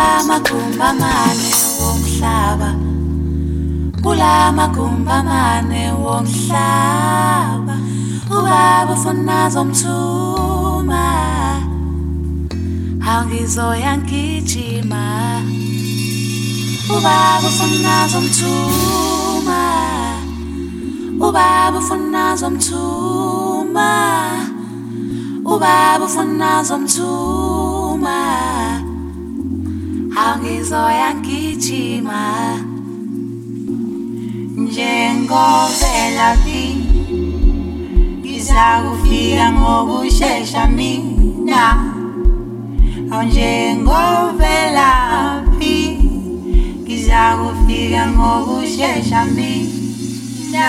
kulamagumbi amane womhlaba kulamagumbi amane womhlaba. Ubaba ufuna zomthuma awungizoya ngigijima. Ubaba ufuna zomthuma ubaba ufuna zomthuma ubaba ufuna zomthuma. angizoya gijima njengovela mina ngizakufika ngokushesha mina. Onjengovela phi ngizakufika ngokushesha mina.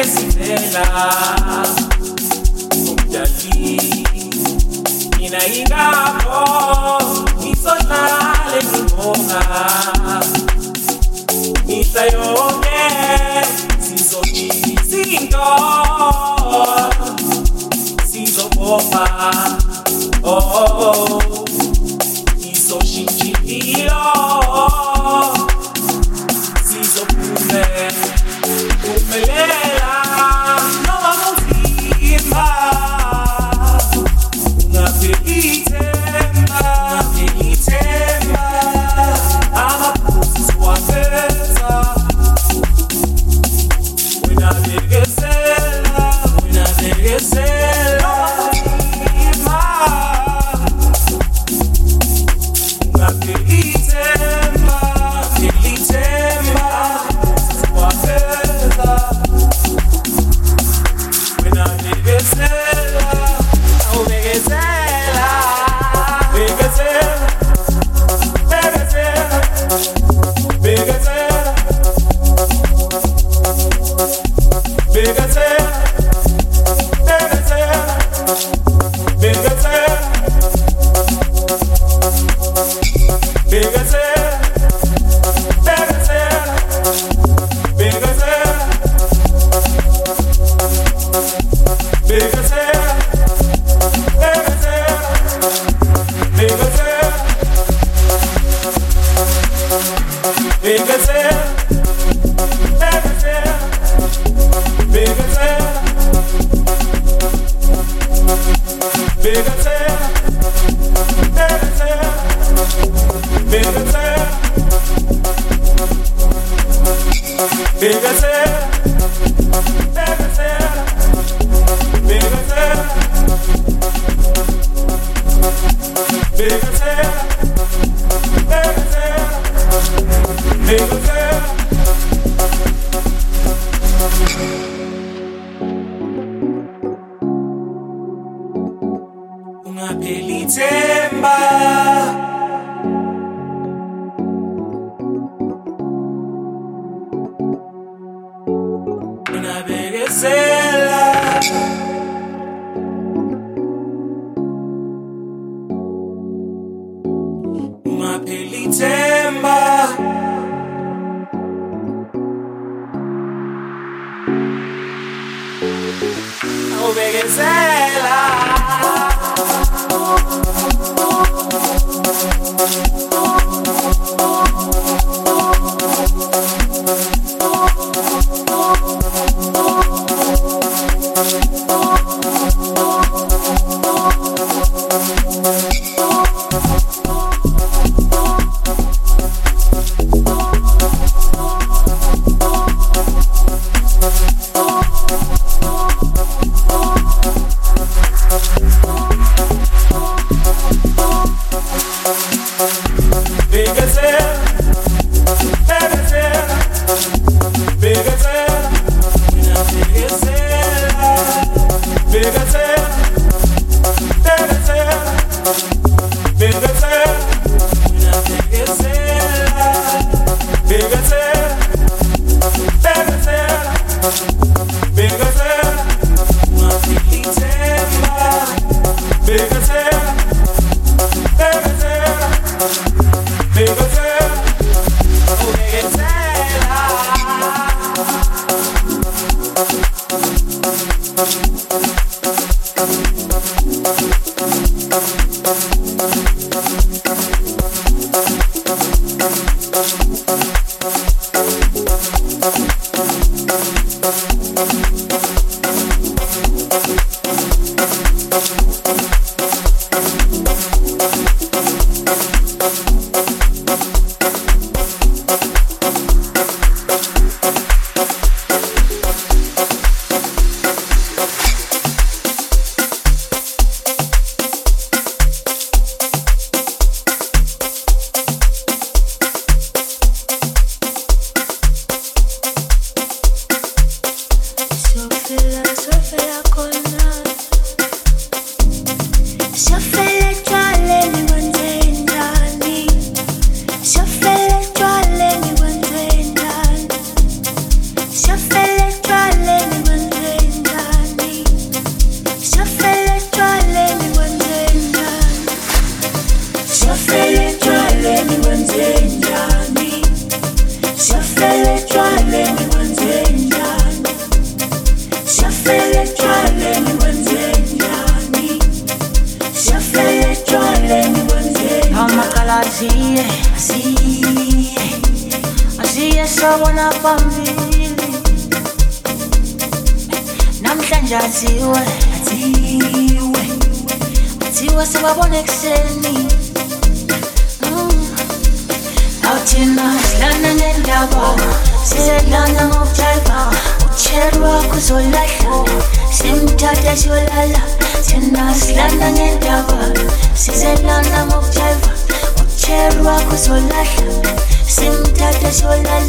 esibhela umdali mina ingapho ngizohlale ngibonga mihla yonke sizojisa into sizobopha oh, oh, oh. izoshintshipilo yeah. Fíjese. said long enough time for Chill rock was all I love Sing tight as you. all I love a slam and a devil She said long enough time for Chill rock was all I love Sing tight as you all I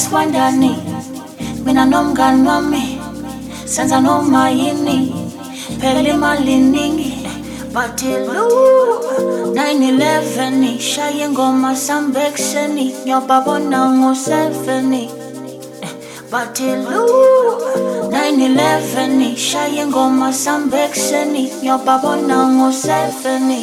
sifandani mina nomngani wami. Senza noma yini phela imali ningi. Bathi lu 911 shaye ingoma sambe ekuseni ngiyababona ngo-7 bathi lu 911 shaye ingoma sambe ekuseni ngiyababona ngo-7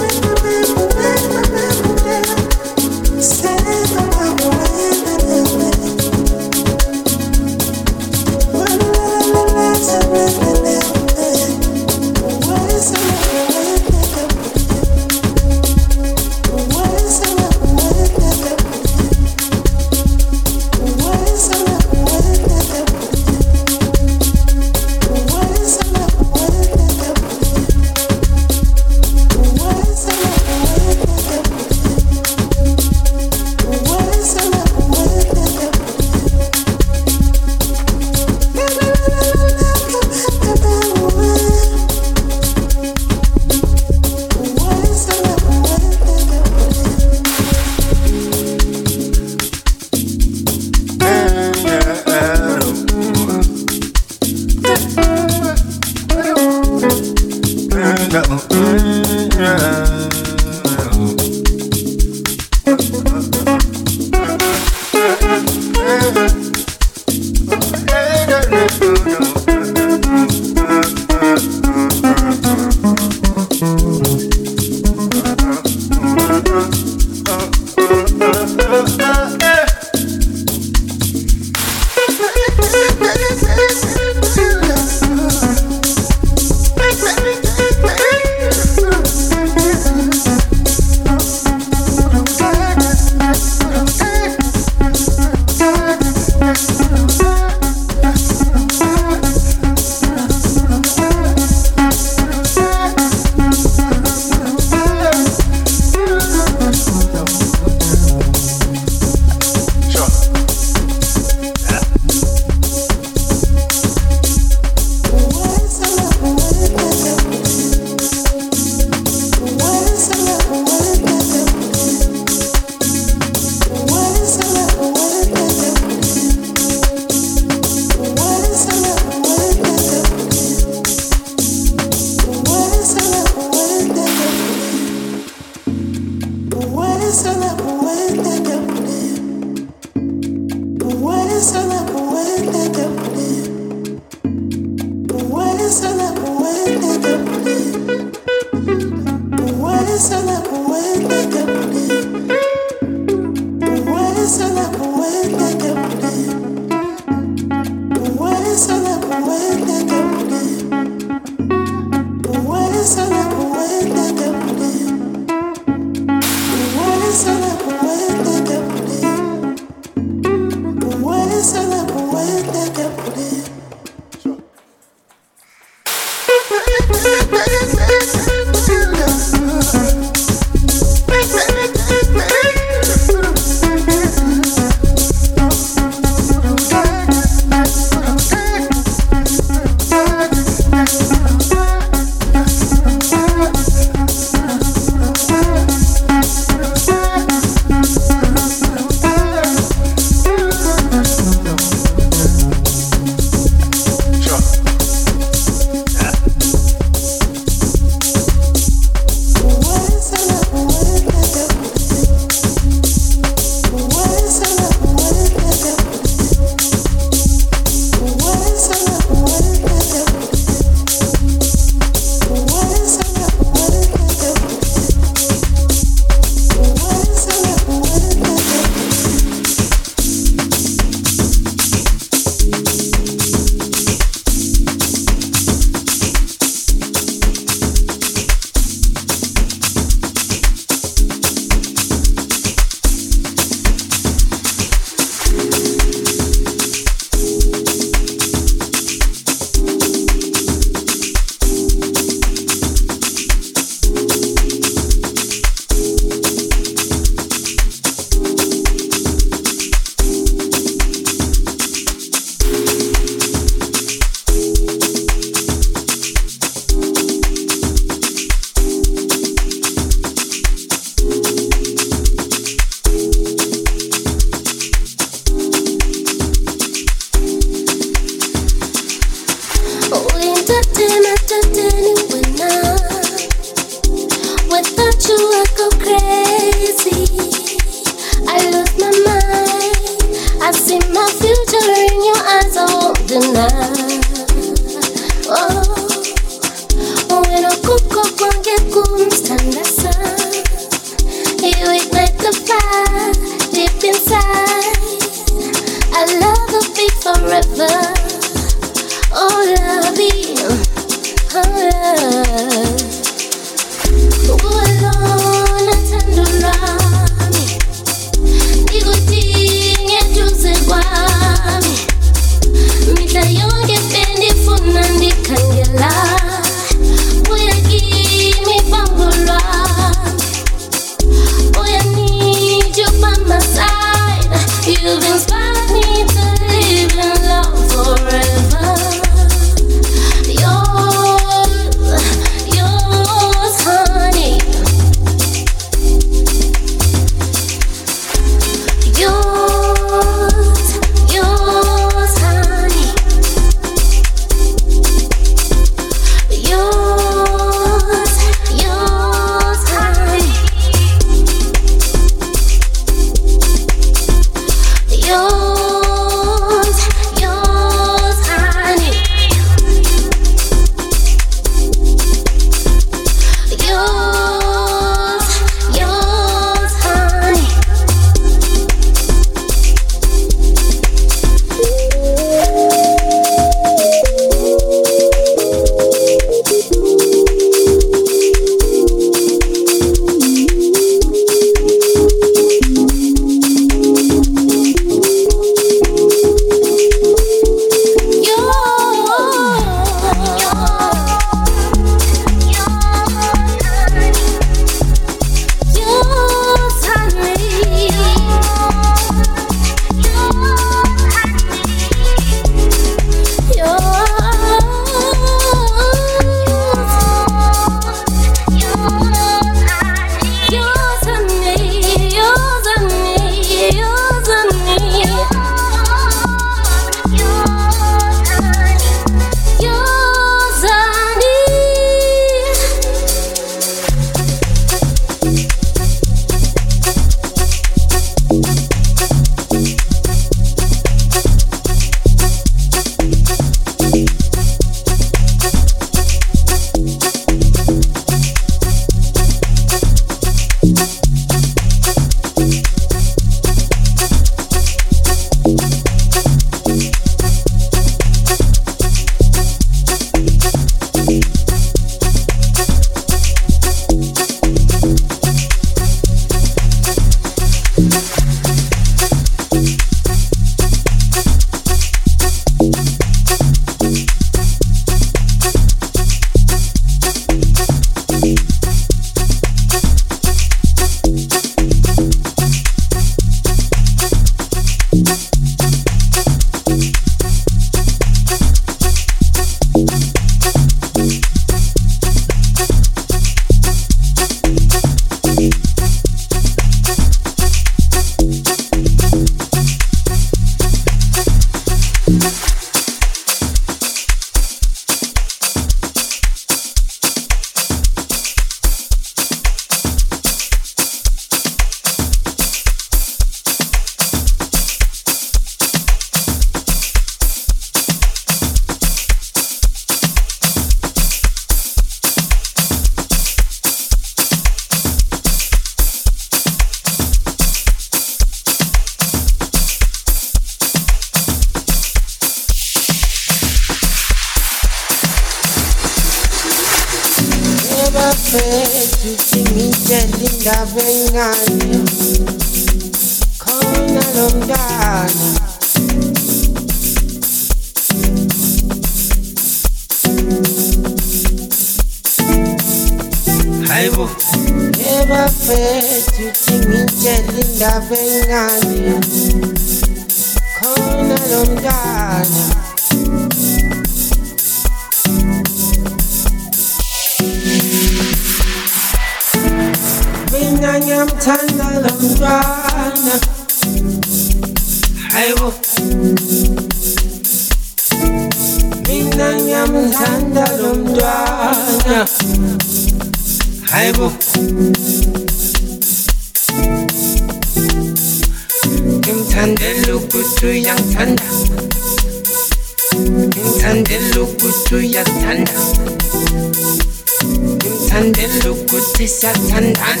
찬데 누구지 샷한단.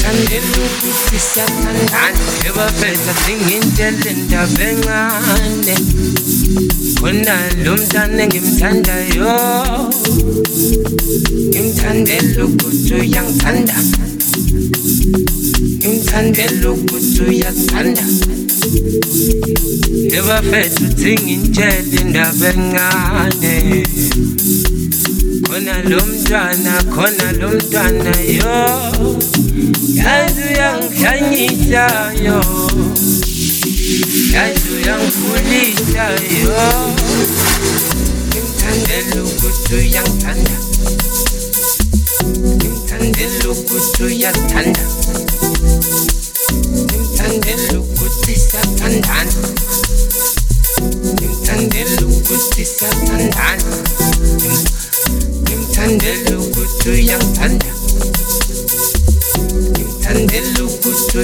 찬데 누구지 샷한단. 그 앞에서 singing 들린다 뱅안에 그날 룸다는 김탄다요. 김탄데 누구지 양탄다. 김탄데 누구지 약탄다. 그 앞에서 singing 들린다 뱅안에 lo mntwana khona lo mntwana yo. Yazi uyangihlanyisa yo. Yazi uyangikhulisa yo. Ngimthandela ukuthi uyangithanda ngimthandela ukuthi uyazithanda ngimthandela ukuthi siyathandana. Ngimthandela ukuthi siyathandana ngimthandela ukuthi uyangithanda ngimthandela ukuthi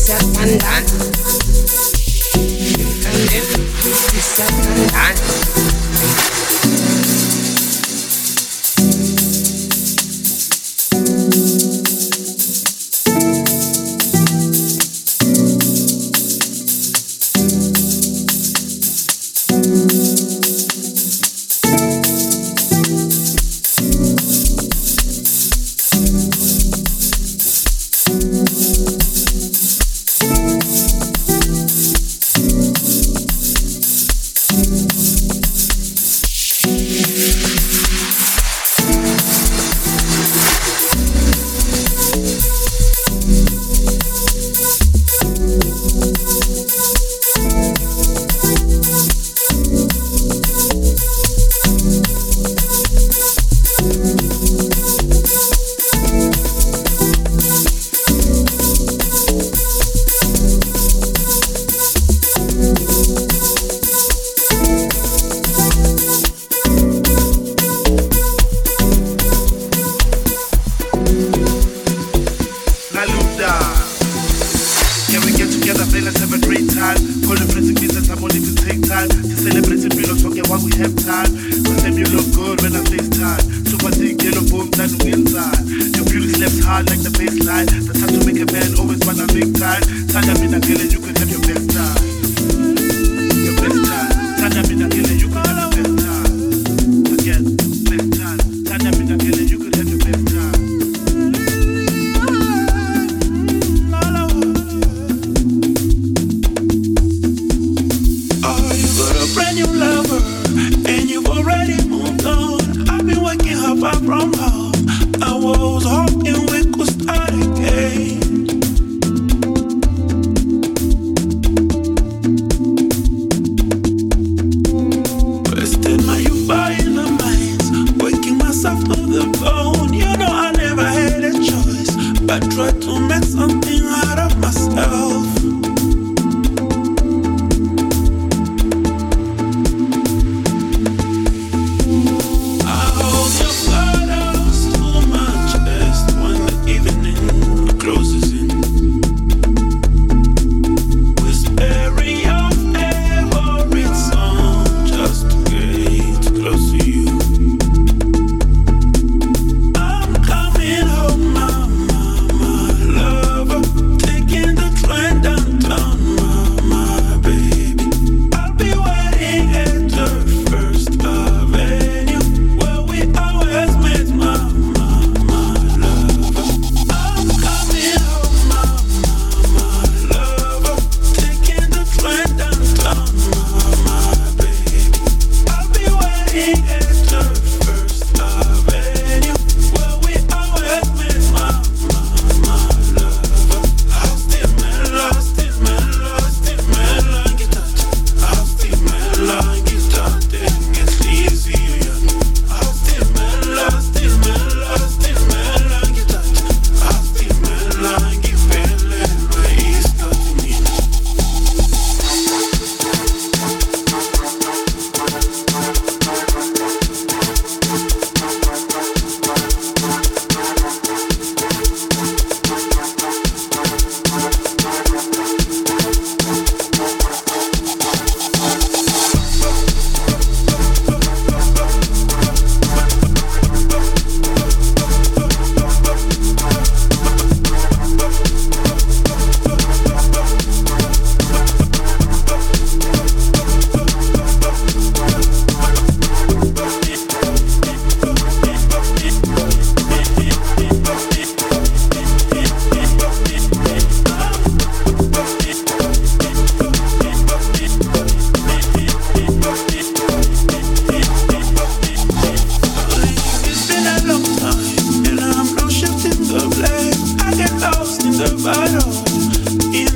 siyathandana ngimthandela ukuthi siyathandana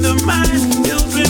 of mine, children.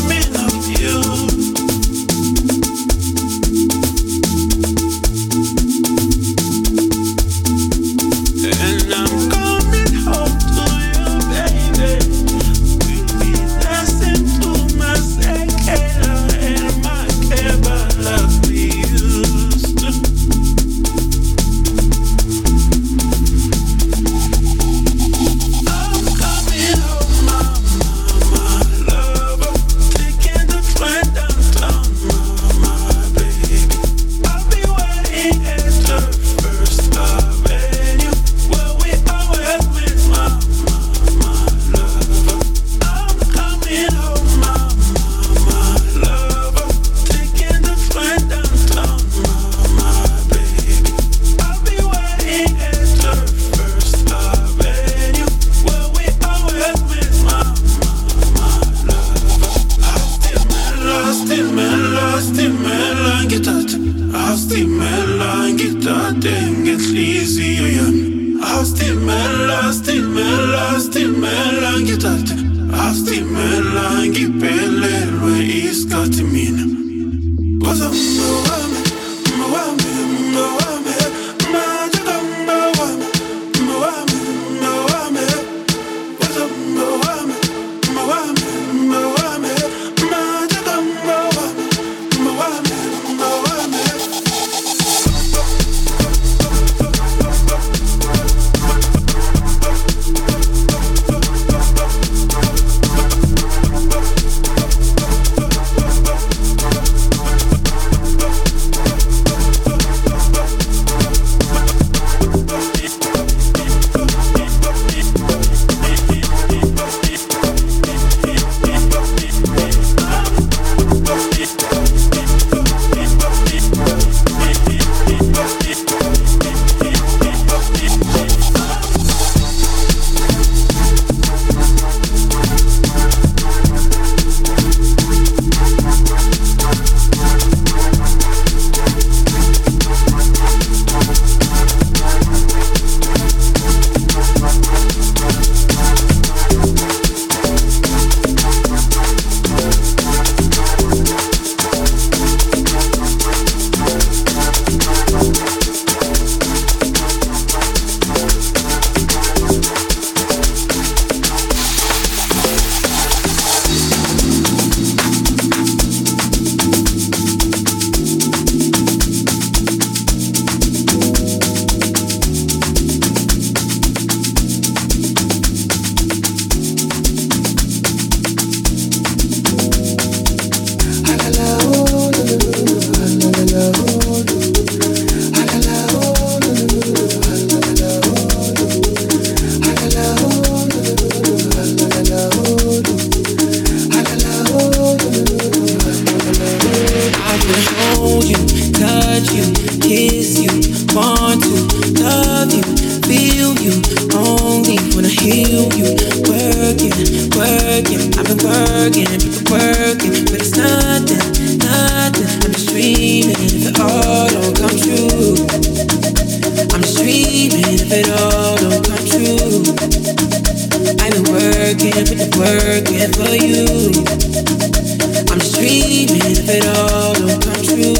if it all don't come true.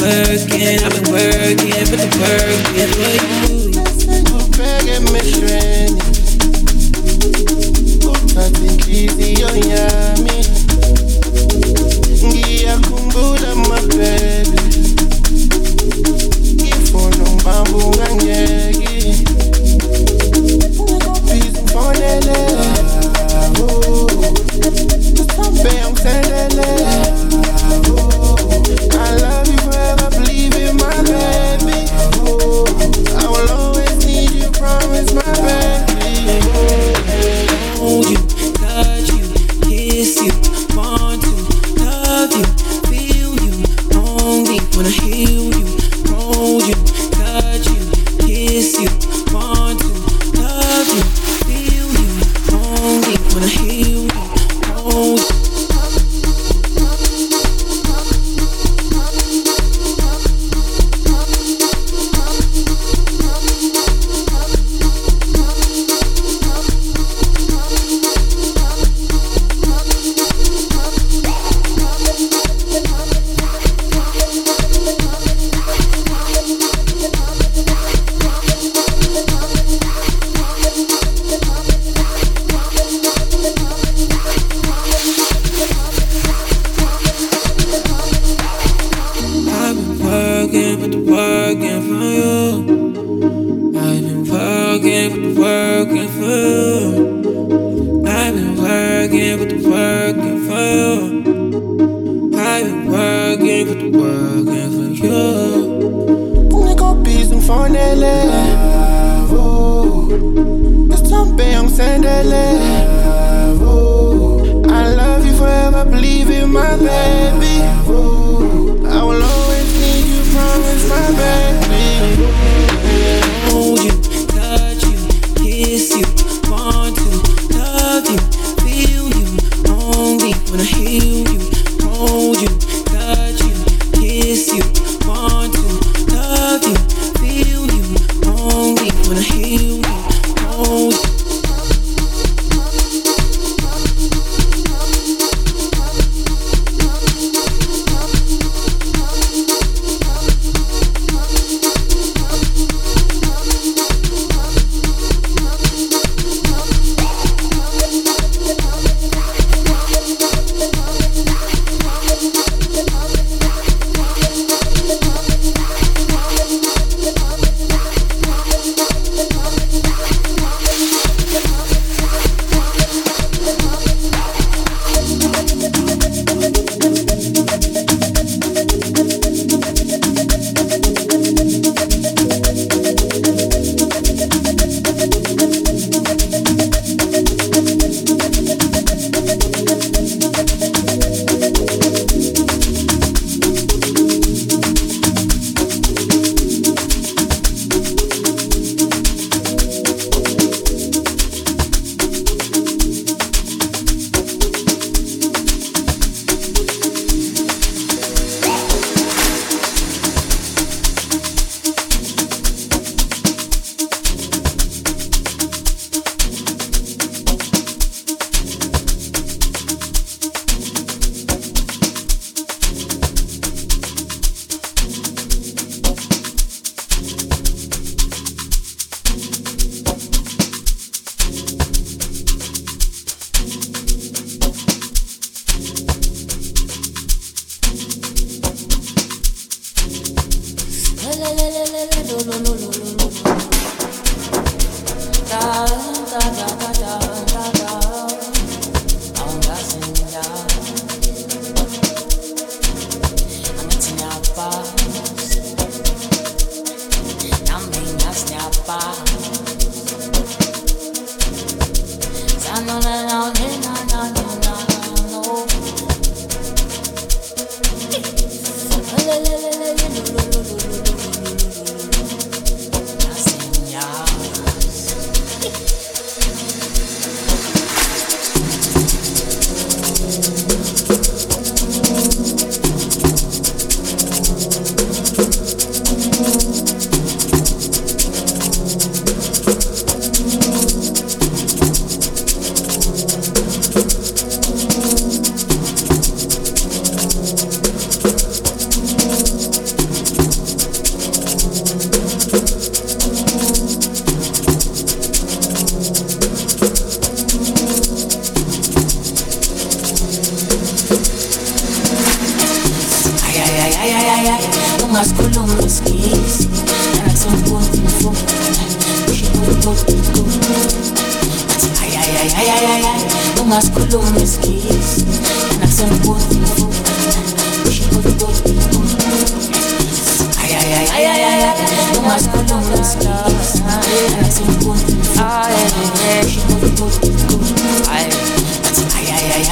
Working, I've been working, but the work in for you. Reggae mission, nothing easy on yami. Ngiyakumbula mapele, ngifuna umbamba ungangeki, bizi mfonelele. Fais un I love. Oh, I love you forever, believe in my baby. Oh, I will always need you, promise my baby.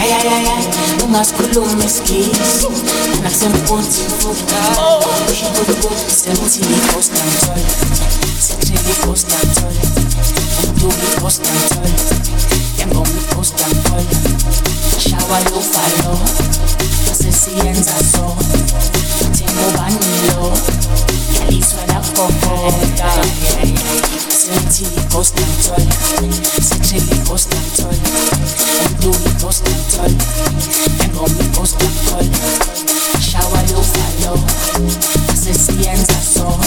Ayayayayayay ungasikhulumi isigisi nakusempunzi mfuka semthini postantol sejeli postantol umdubi postantol yangoma postantol shawa lofalo sesiyenza so thengobanilo yaliswa lakhokhoda semthini postantol sejeli postantol umdubi postantol yangoma postantol shawa lofalo sesiyenza so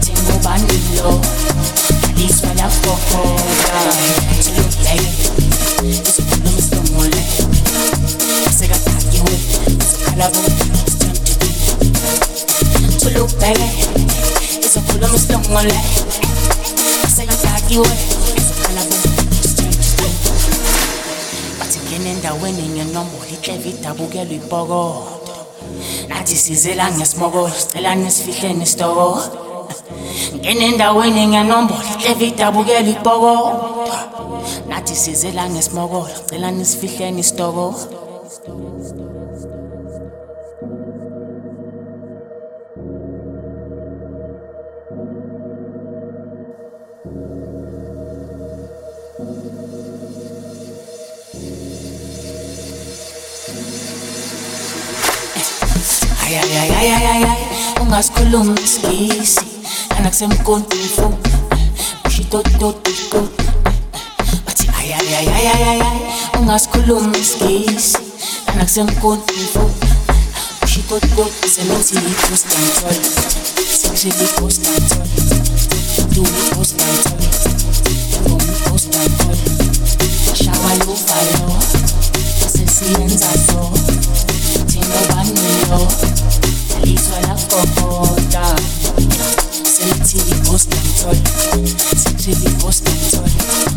thengobanilo yaliswa lakhokhoda tululeke isikhuluma isihlongole sekadakiwe izokhala tulubheke izokhuluma isihlongole sekadakiwe izokhala bathi ngena endaweni ngenombolo ihleva idabukelwa ipokodo nathi sizela ngesimoko sicela nisifihleni isitoko ngena endaweni ngenombolo ihleva idabukelwa ipokodo nathi sizela ngesimoko sicela nisifihleni isitoko ungasikhulumi isigisi anakusemkontifu ushitototiko bathi ayayayayayay ungasikhulumi isigisi anakusemkontifu ushitotot semenzi ipostantol sexually postantol dumi postantol ngomi postantol shawa lofalo sesiyenza so hizo la cocota Sentí vos, Victoria Sentí vos, Victoria